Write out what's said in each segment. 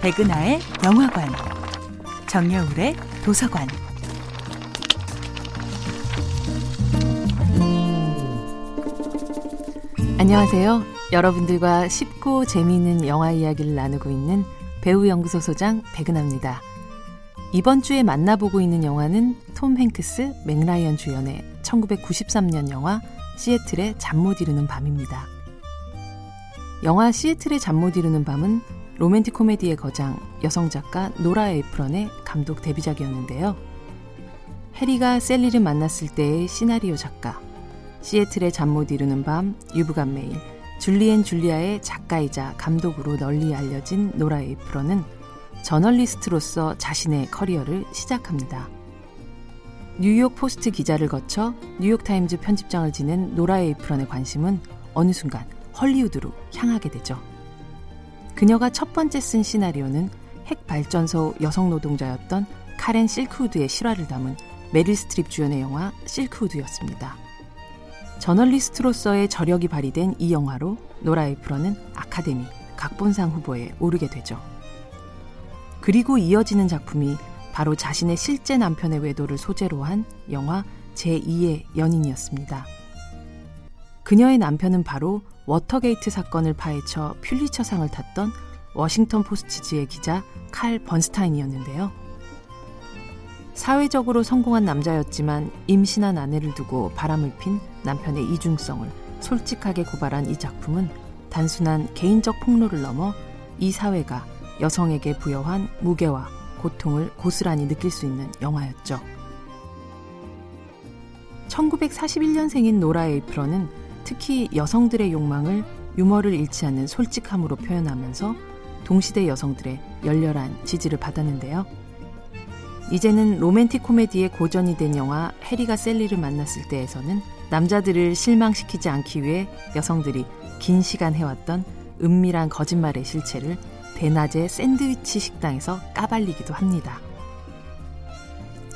백은하의 영화관, 정여울의 도서관. 안녕하세요. 여러분들과 쉽고 재미있는 영화 이야기를 나누고 있는 배우 연구소 소장 백은하입니다. 이번 주에 만나보고 있는 영화는 톰 행크스, 맥라이언 주연의 1993년 영화 시애틀의 잠 못 이루는 밤입니다. 영화 시애틀의 잠 못 이루는 밤은 로맨틱 코미디의 거장 여성 작가 노라 에프론의 감독 데뷔작이었는데요. 해리가 샐리를 만났을 때의 시나리오 작가, 시애틀의 잠 못 이루는 밤, You've Got Mail, Julie & Julia의 작가이자 감독으로 널리 알려진 노라 에프론은 저널리스트로서 자신의 커리어를 시작합니다. 뉴욕 포스트 기자를 거쳐 뉴욕타임즈 편집장을 지낸 노라 에프론의 관심은 어느 순간 헐리우드로 향하게 되죠. 그녀가 첫 번째 쓴 시나리오는 핵 발전소 여성 노동자였던 카렌 실크우드의 실화를 담은 메릴 스트립 주연의 영화 실크우드였습니다. 저널리스트로서의 저력이 발휘된 이 영화로 노라 에이프런은 아카데미 각본상 후보에 오르게 되죠. 그리고 이어지는 작품이 바로 자신의 실제 남편의 외도를 소재로 한 영화 제2의 연인이었습니다. 그녀의 남편은 바로 워터게이트 사건을 파헤쳐 퓰리처상을 탔던 워싱턴 포스트지의 기자 칼 번스타인이었는데요. 사회적으로 성공한 남자였지만 임신한 아내를 두고 바람을 핀 남편의 이중성을 솔직하게 고발한 이 작품은 단순한 개인적 폭로를 넘어 이 사회가 여성에게 부여한 무게와 고통을 고스란히 느낄 수 있는 영화였죠. 1941년생인 노라 에이프런은 특히 여성들의 욕망을 유머를 잃지 않는 솔직함으로 표현하면서 동시대 여성들의 열렬한 지지를 받았는데요. 이제는 로맨틱 코미디의 고전이 된 영화 해리가 셀리를 만났을 때에서는 남자들을 실망시키지 않기 위해 여성들이 긴 시간 해왔던 은밀한 거짓말의 실체를 대낮에 샌드위치 식당에서 까발리기도 합니다.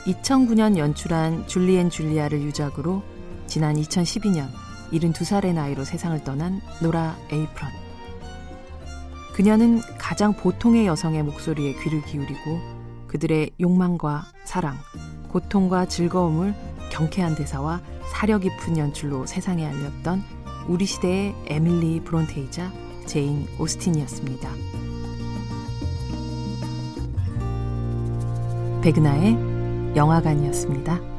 2009년 연출한 줄리엔 줄리아를 유작으로 지난 2012년 72살의 나이로 세상을 떠난 노라 에이프런. 그녀는 가장 보통의 여성의 목소리에 귀를 기울이고 그들의 욕망과 사랑, 고통과 즐거움을 경쾌한 대사와 사려 깊은 연출로 세상에 알렸던 우리 시대의 에밀리 브론테이자 제인 오스틴이었습니다. 백은하의 영화관이었습니다.